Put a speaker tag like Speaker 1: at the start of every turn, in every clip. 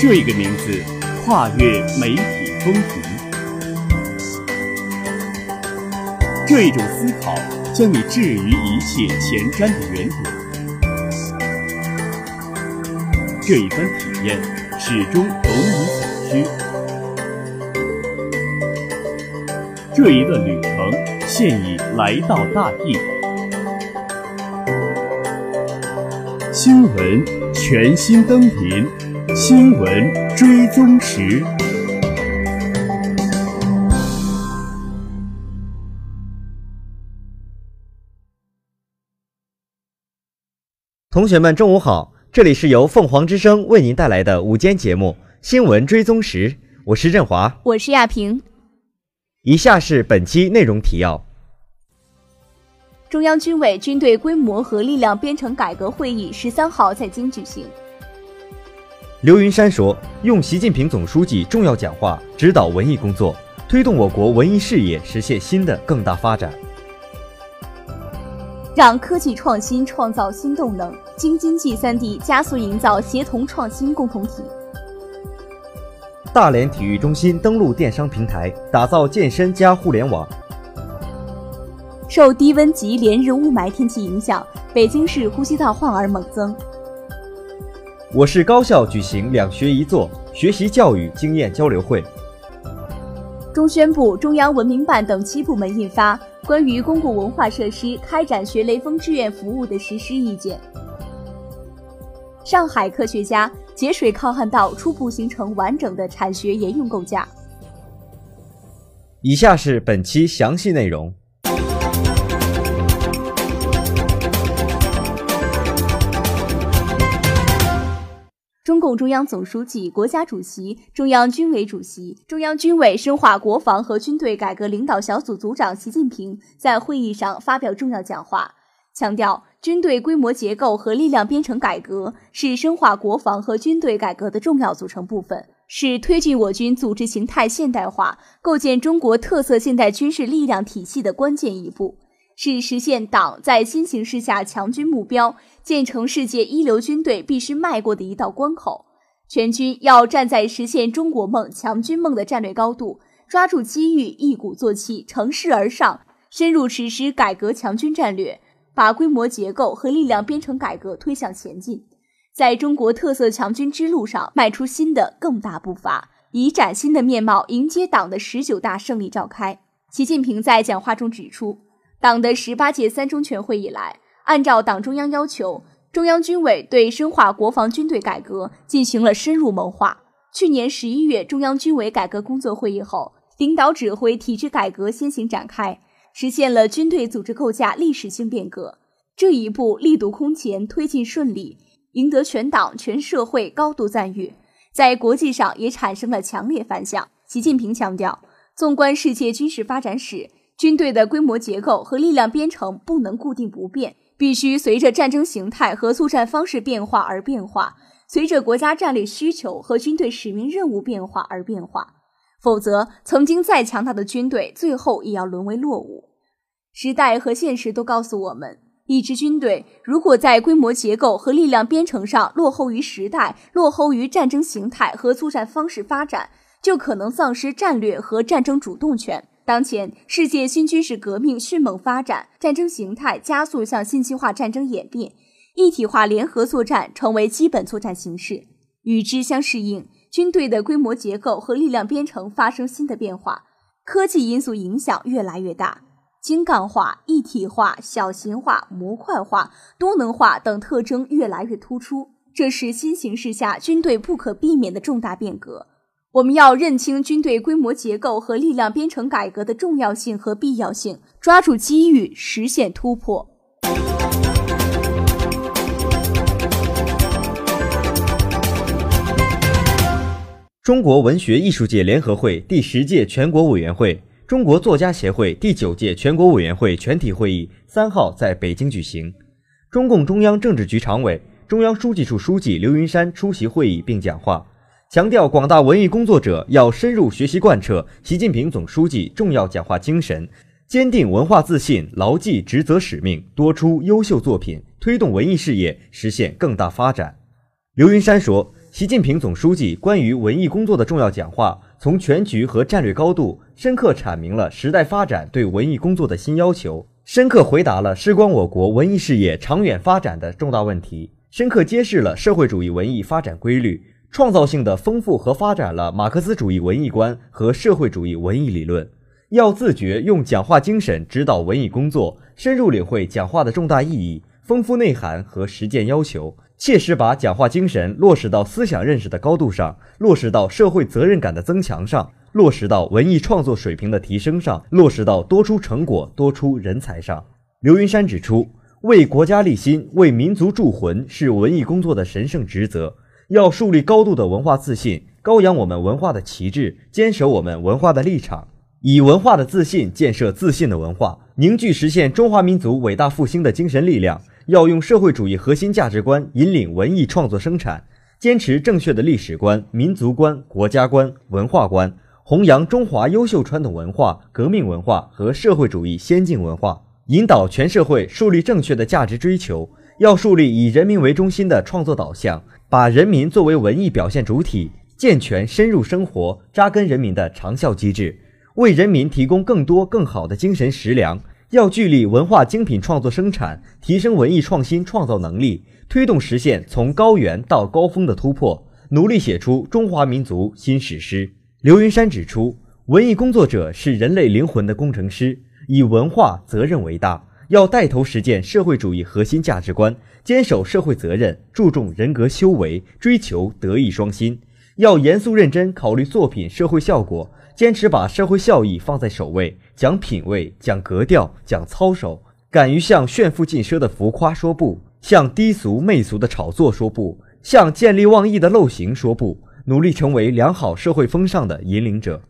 Speaker 1: 这一个名字跨越媒体风评，这一种思考将你置于一切前瞻的原点，这一番体验始终懂你所需，这一段旅程现已来到大地，新闻全新登临。新闻追踪时，
Speaker 2: 同学们，中午好！这里是由凤凰之声为您带来的午间节目《新闻追踪时》，我是振华，
Speaker 3: 我是亚平。
Speaker 2: 以下是本期内容提要：
Speaker 3: 中央军委军队规模和力量编程改革会议十三号在京举行。
Speaker 2: 刘云山说：“用习近平总书记重要讲话指导文艺工作，推动我国文艺事业实现新的更大发展。
Speaker 3: 让科技创新创造新动能，京津冀三地加速营造协同创新共同体。
Speaker 2: 大连体育中心登陆电商平台，打造健身加互联网。
Speaker 3: 受低温及连日雾霾天气影响，北京市呼吸道患儿猛增。”
Speaker 2: 我市高校举行两学一做学习教育经验交流会。
Speaker 3: 中宣部、中央文明办等七部门印发《关于公共文化设施开展学雷锋志愿服务的实施意见》。上海科学家节水抗旱道初步形成完整的产学研用构架。
Speaker 2: 以下是本期详细内容。
Speaker 3: 中共中央总书记、国家主席、中央军委主席、中央军委深化国防和军队改革领导小组组长习近平在会议上发表重要讲话，强调军队规模结构和力量编程改革是深化国防和军队改革的重要组成部分，是推进我军组织形态现代化、构建中国特色现代军事力量体系的关键一步。是实现党在新形势下强军目标、建成世界一流军队必须迈过的一道关口。全军要站在实现中国梦、强军梦的战略高度，抓住机遇，一鼓作气，乘势而上，深入实施改革强军战略，把规模结构和力量编程改革推向前进，在中国特色强军之路上迈出新的更大步伐，以崭新的面貌迎接党的十九大胜利召开。习近平在讲话中指出。党的十八届三中全会以来，按照党中央要求，中央军委对深化国防军队改革进行了深入谋划。去年十一月中央军委改革工作会议后，领导指挥体制改革先行展开，实现了军队组织构架历史性变革。这一步力度空前，推进顺利，赢得全党全社会高度赞誉，在国际上也产生了强烈反响。习近平强调，纵观世界军事发展史。军队的规模结构和力量编程不能固定不变，必须随着战争形态和作战方式变化而变化，随着国家战略需求和军队使命任务变化而变化。否则，曾经再强大的军队，最后也要沦为落伍。时代和现实都告诉我们，一支军队如果在规模结构和力量编程上落后于时代，落后于战争形态和作战方式发展，就可能丧失战略和战争主动权。当前世界新军事革命迅猛发展，战争形态加速向信息化战争演变，一体化联合作战成为基本作战形式。与之相适应，军队的规模结构和力量编程发生新的变化，科技因素影响越来越大，精干化、一体化、小型化、模块化、多能化等特征越来越突出，这是新形势下军队不可避免的重大变革。我们要认清军队规模结构和力量编程改革的重要性和必要性，抓住机遇，实现突破。
Speaker 2: 中国文学艺术界联合会第十届全国委员会、中国作家协会第九届全国委员会全体会议三号在北京举行，中共中央政治局常委、中央书记处书记刘云山出席会议并讲话。强调广大文艺工作者要深入学习贯彻习近平总书记重要讲话精神，坚定文化自信，牢记职责使命，多出优秀作品，推动文艺事业实现更大发展。刘云山说：“习近平总书记关于文艺工作的重要讲话，从全局和战略高度深刻阐明了时代发展对文艺工作的新要求，深刻回答了事关我国文艺事业长远发展的重大问题，深刻揭示了社会主义文艺发展规律，创造性的丰富和发展了马克思主义文艺观和社会主义文艺理论。要自觉用讲话精神指导文艺工作，深入领会讲话的重大意义、丰富内涵和实践要求，切实把讲话精神落实到思想认识的高度上，落实到社会责任感的增强上，落实到文艺创作水平的提升上，落实到多出成果、多出人才上。刘云山指出，为国家立心、为民族铸魂是文艺工作的神圣职责。要树立高度的文化自信，高扬我们文化的旗帜，坚守我们文化的立场。以文化的自信建设自信的文化，凝聚实现中华民族伟大复兴的精神力量。要用社会主义核心价值观引领文艺创作生产，坚持正确的历史观、民族观、国家观、文化观，弘扬中华优秀传统文化、革命文化和社会主义先进文化，引导全社会树立正确的价值追求。要树立以人民为中心的创作导向，把人民作为文艺表现主体，健全深入生活、扎根人民的长效机制。为人民提供更多更好的精神食粮，要聚力文化精品创作生产，提升文艺创新创造能力，推动实现从高原到高峰的突破，努力写出中华民族新史诗。刘云山指出，文艺工作者是人类灵魂的工程师，以文化责任为大，要带头实践社会主义核心价值观，坚守社会责任，注重人格修为，追求德艺双馨，要严肃认真考虑作品社会效果。坚持把社会效益放在首位，讲品位，讲格调，讲操守，敢于向炫富尽奢的浮夸说不，向低俗媚俗的炒作说不，向见利忘义的陋行说不，努力成为良好社会风尚的引领者。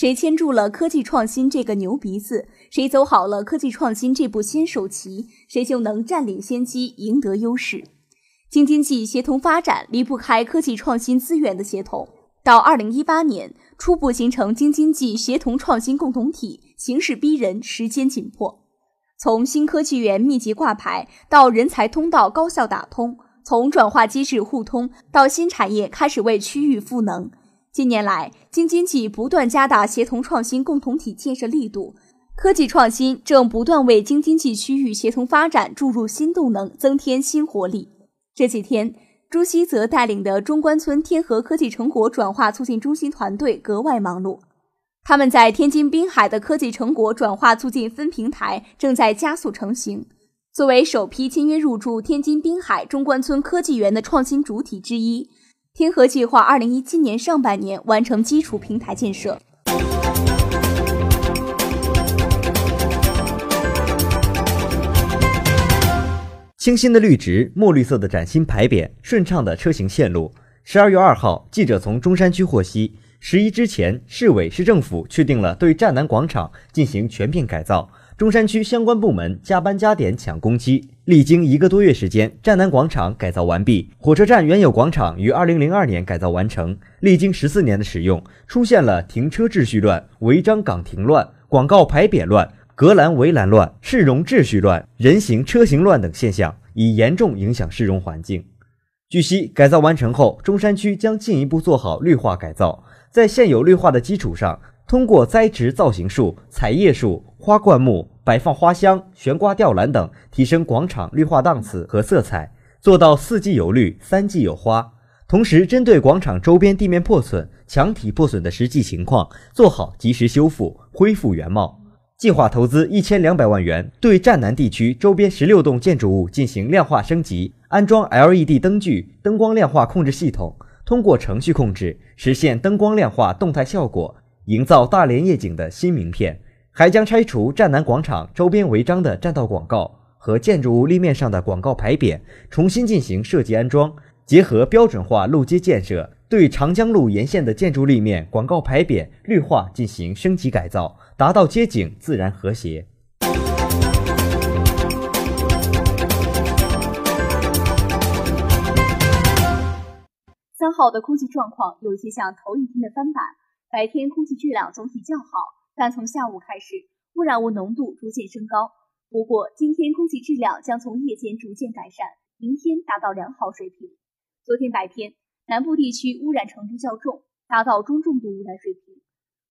Speaker 3: 谁牵住了科技创新这个牛鼻子，谁走好了科技创新这部先手棋，谁就能占领先机，赢得优势。京津冀协同发展离不开科技创新资源的协同。到二零一八年，初步形成京津冀协同创新共同体，形势逼人，时间紧迫。从新科技园密集挂牌到人才通道高效打通，从转化机制互通到新产业开始为区域赋能。近年来，京津冀不断加大协同创新共同体建设力度，科技创新正不断为京津冀区域协同发展注入新动能，增添新活力。这几天，朱希泽带领的中关村天河科技成果转化促进中心团队格外忙碌，他们在天津滨海的科技成果转化促进分平台正在加速成型。作为首批签约入驻天津滨海中关村科技园的创新主体之一。天河计划二零一七年上半年完成基础平台建设。
Speaker 2: 清新的绿植，墨绿色的崭新牌匾，顺畅的车型线路。十二月二号，记者从中山区获悉，十一之前，市委市政府确定了对站南广场进行全面改造。中山区相关部门加班加点抢工期，历经一个多月时间，站南广场改造完毕。火车站原有广场于二零零二年改造完成，历经十四年的使用，出现了停车秩序乱、违章岗亭乱、广告牌匾乱、隔栏围栏乱、市容秩序乱、人行车行乱等现象，已严重影响市容环境。据悉，改造完成后，中山区将进一步做好绿化改造，在现有绿化的基础上。通过栽植造型树、彩叶树、花灌木、摆放花香、悬挂吊篮等，提升广场绿化档次和色彩，做到四季有绿、三季有花。同时，针对广场周边地面破损、墙体破损的实际情况，做好及时修复，恢复原貌。计划投资一千两百万元，对站南地区周边十六栋建筑物进行亮化升级，安装 LED 灯具、灯光亮化控制系统，通过程序控制实现灯光亮化动态效果。营造大连夜景的新名片，还将拆除站南广场周边违章的占道广告和建筑物立面上的广告牌匾，重新进行设计安装，结合标准化路街建设，对长江路沿线的建筑立面、广告牌匾绿化进行升级改造，达到街景自然和谐。
Speaker 3: 三号的空气状况有些像头一天的翻版。白天空气质量总体较好，但从下午开始，污染物浓度逐渐升高。不过，今天空气质量将从夜间逐渐改善，明天达到良好水平。昨天白天，南部地区污染程度较重，达到中重度污染水平。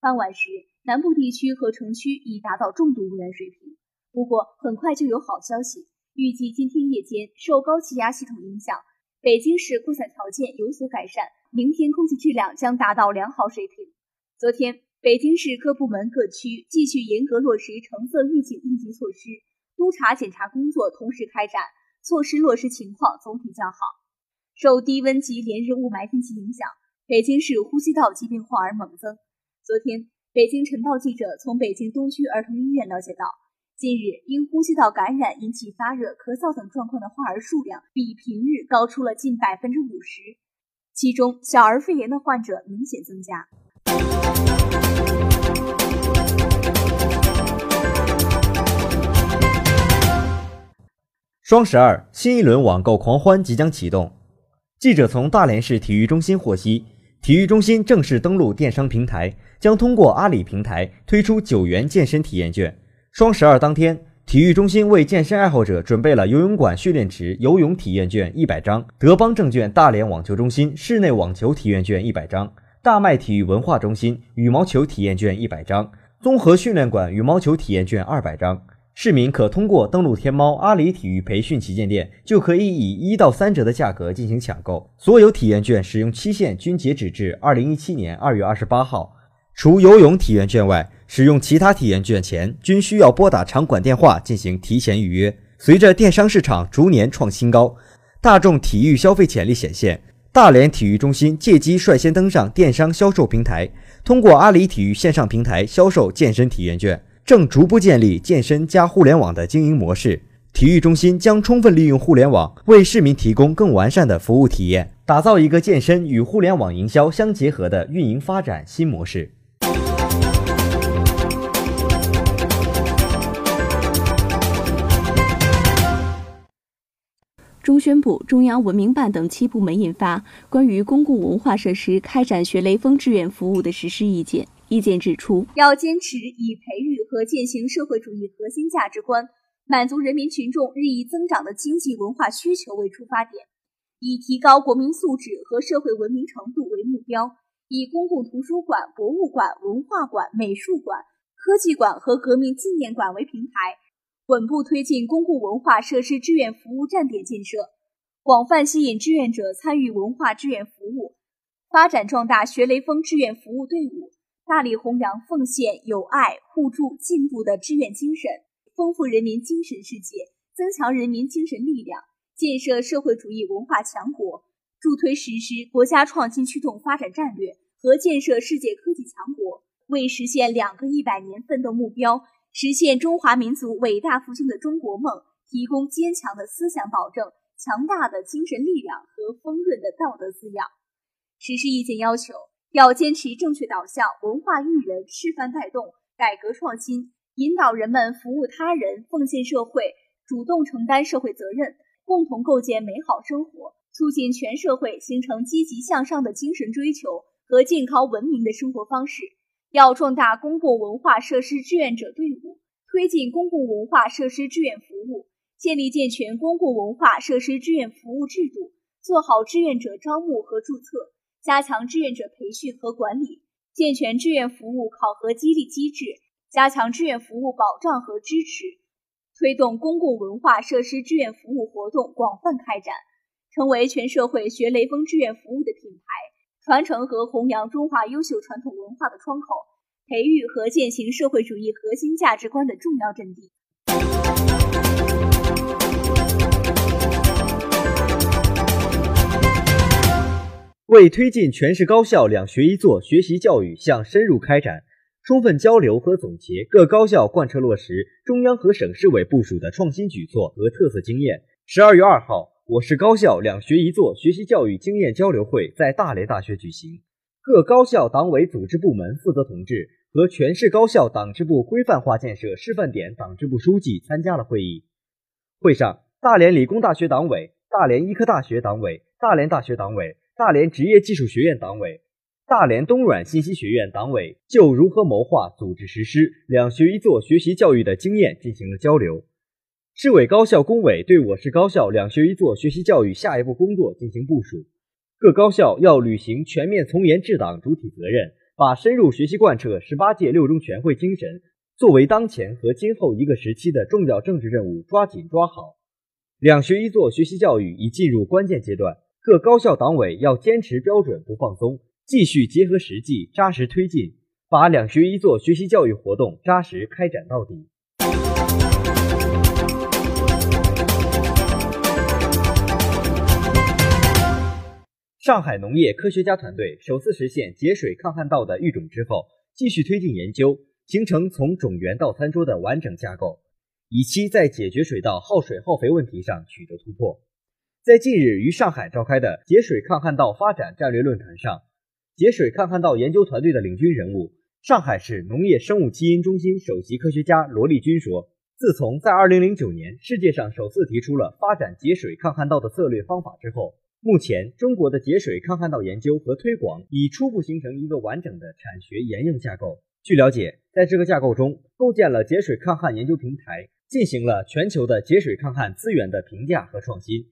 Speaker 3: 傍晚时，南部地区和城区已达到重度污染水平。不过，很快就有好消息，预计今天夜间受高气压系统影响，北京市扩散条件有所改善，明天空气质量将达到良好水平。昨天，北京市各部门各区继续严格落实橙色预警应急措施，督查检查工作同时开展，措施落实情况总体较好。受低温及连日雾霾天气影响，北京市呼吸道疾病患儿猛增。昨天，北京晨报记者从北京东区儿童医院了解到，近日因呼吸道感染引起发热、咳嗽等状况的患儿数量比平日高出了近百分之五十，其中小儿肺炎的患者明显增加。
Speaker 2: 双十二，新一轮网购狂欢即将启动。记者从大连市体育中心获悉，体育中心正式登陆电商平台，将通过阿里平台推出九元健身体验券。双十二当天，体育中心为健身爱好者准备了游泳馆训练池游泳体验券一百张、德邦证券大连网球中心室内网球体验券一百张、大麦体育文化中心羽毛球体验券一百张、综合训练馆羽毛球体验券二百张。市民可通过登录天猫、阿里体育培训旗舰店，就可以以一到三折的价格进行抢购。所有体验券使用期限均截止至二零一七年二月二十八号。除游泳体验券外，使用其他体验券前均需要拨打场馆电话进行提前预约。随着电商市场逐年创新高，大众体育消费潜力显现，大连体育中心借机率先登上电商销售平台，通过阿里体育线上平台销售健身体验券。正逐步建立健身加互联网的经营模式，体育中心将充分利用互联网，为市民提供更完善的服务体验，打造一个健身与互联网营销相结合的运营发展新模式。
Speaker 3: 中宣部、中央文明办等七部门印发《关于公共文化设施开展学雷锋志愿服务的实施意见》。意见指出，要坚持以培育和践行社会主义核心价值观，满足人民群众日益增长的经济文化需求为出发点，以提高国民素质和社会文明程度为目标，以公共图书馆、博物馆、文化馆、美术馆、科技馆和革命纪念馆为平台。稳步推进公共文化设施志愿服务站点建设，广泛吸引志愿者参与文化志愿服务，发展壮大学雷锋志愿服务队伍，大力弘扬奉献、友爱、互助、进步的志愿精神，丰富人民精神世界，增强人民精神力量，建设社会主义文化强国，助推实施国家创新驱动发展战略和建设世界科技强国，为实现两个一百年奋斗目标。实现中华民族伟大复兴的中国梦，提供坚强的思想保证、强大的精神力量和丰润的道德滋养。实施意见要求，要坚持正确导向、文化育人、示范带动、改革创新，引导人们服务他人、奉献社会，主动承担社会责任，共同构建美好生活，促进全社会形成积极向上的精神追求和健康文明的生活方式。要壮大公共文化设施志愿者队伍，推进公共文化设施志愿服务，建立健全公共文化设施志愿服务制度，做好志愿者招募和注册，加强志愿者培训和管理，健全志愿服务考核激励机制，加强志愿服务保障和支持，推动公共文化设施志愿服务活动广泛开展，成为全社会学雷锋志愿服务的品牌。传承和弘扬中华优秀传统文化的窗口，培育和践行社会主义核心价值观的重要阵地。
Speaker 2: 为推进全市高校两学一做学习教育向深入开展，充分交流和总结各高校贯彻落实中央和省市委部署的创新举措和特色经验。十二月二号。我市高校两学一做学习教育经验交流会在大连大学举行，各高校党委组织部门负责同志和全市高校党支部规范化建设示范点党支部书记参加了会议。会上，大连理工大学党委、大连医科大学党委、大连大学党委、大连职业技术学院党委、大连东软信息学院党委就如何谋划组织实施两学一做学习教育的经验进行了交流。市委高校工委对我市高校两学一做学习教育下一步工作进行部署。各高校要履行全面从严治党主体责任，把深入学习贯彻十八届六中全会精神作为当前和今后一个时期的重要政治任务抓紧抓好。两学一做学习教育已进入关键阶段，各高校党委要坚持标准不放松，继续结合实际扎实推进，把两学一做学习教育活动扎实开展到底。上海农业科学家团队首次实现节水抗旱稻的育种之后，继续推进研究，形成从种源到餐桌的完整架构，以期在解决水稻耗水耗肥问题上取得突破。在近日于上海召开的节水抗旱稻发展战略论坛上，节水抗旱稻研究团队的领军人物、上海市农业生物基因中心首席科学家罗立军说：“自从在2009年世界上首次提出了发展节水抗旱稻的策略方法之后。”目前，中国的节水抗旱稻研究和推广已初步形成一个完整的产学研用架构。据了解，在这个架构中，构建了节水抗旱研究平台，进行了全球的节水抗旱资源的评价和创新。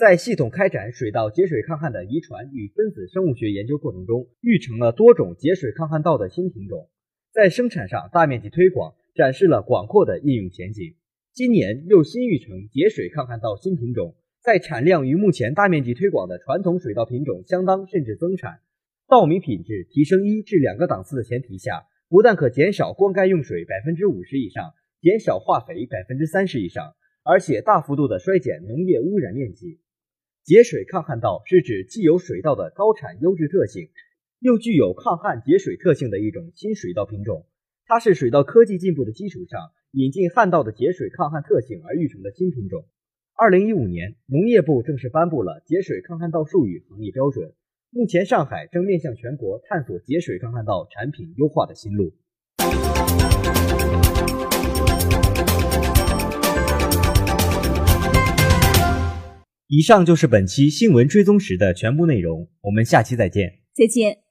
Speaker 2: 在系统开展水稻节水抗旱的遗传与分子生物学研究过程中，育成了多种节水抗旱稻的新品种，在生产上大面积推广，展示了广阔的应用前景。今年又新育成节水抗旱稻新品种。在产量与目前大面积推广的传统水稻品种相当甚至增产，稻米品质提升一至两个档次的前提下，不但可减少灌溉用水百分之五十以上，减少化肥百分之三十以上，而且大幅度的衰减农业污染面积。节水抗旱稻是指既有水稻的高产优质特性，又具有抗旱节水特性的一种新水稻品种。它是水稻科技进步的基础上引进旱稻的节水抗旱特性而育成的新品种。二零一五年，农业部正式颁布了节水抗旱稻术语行业标准。目前，上海正面向全国探索节水抗旱稻产品优化的新路。以上就是本期新闻追踪时的全部内容，我们下期再见。
Speaker 3: 再见。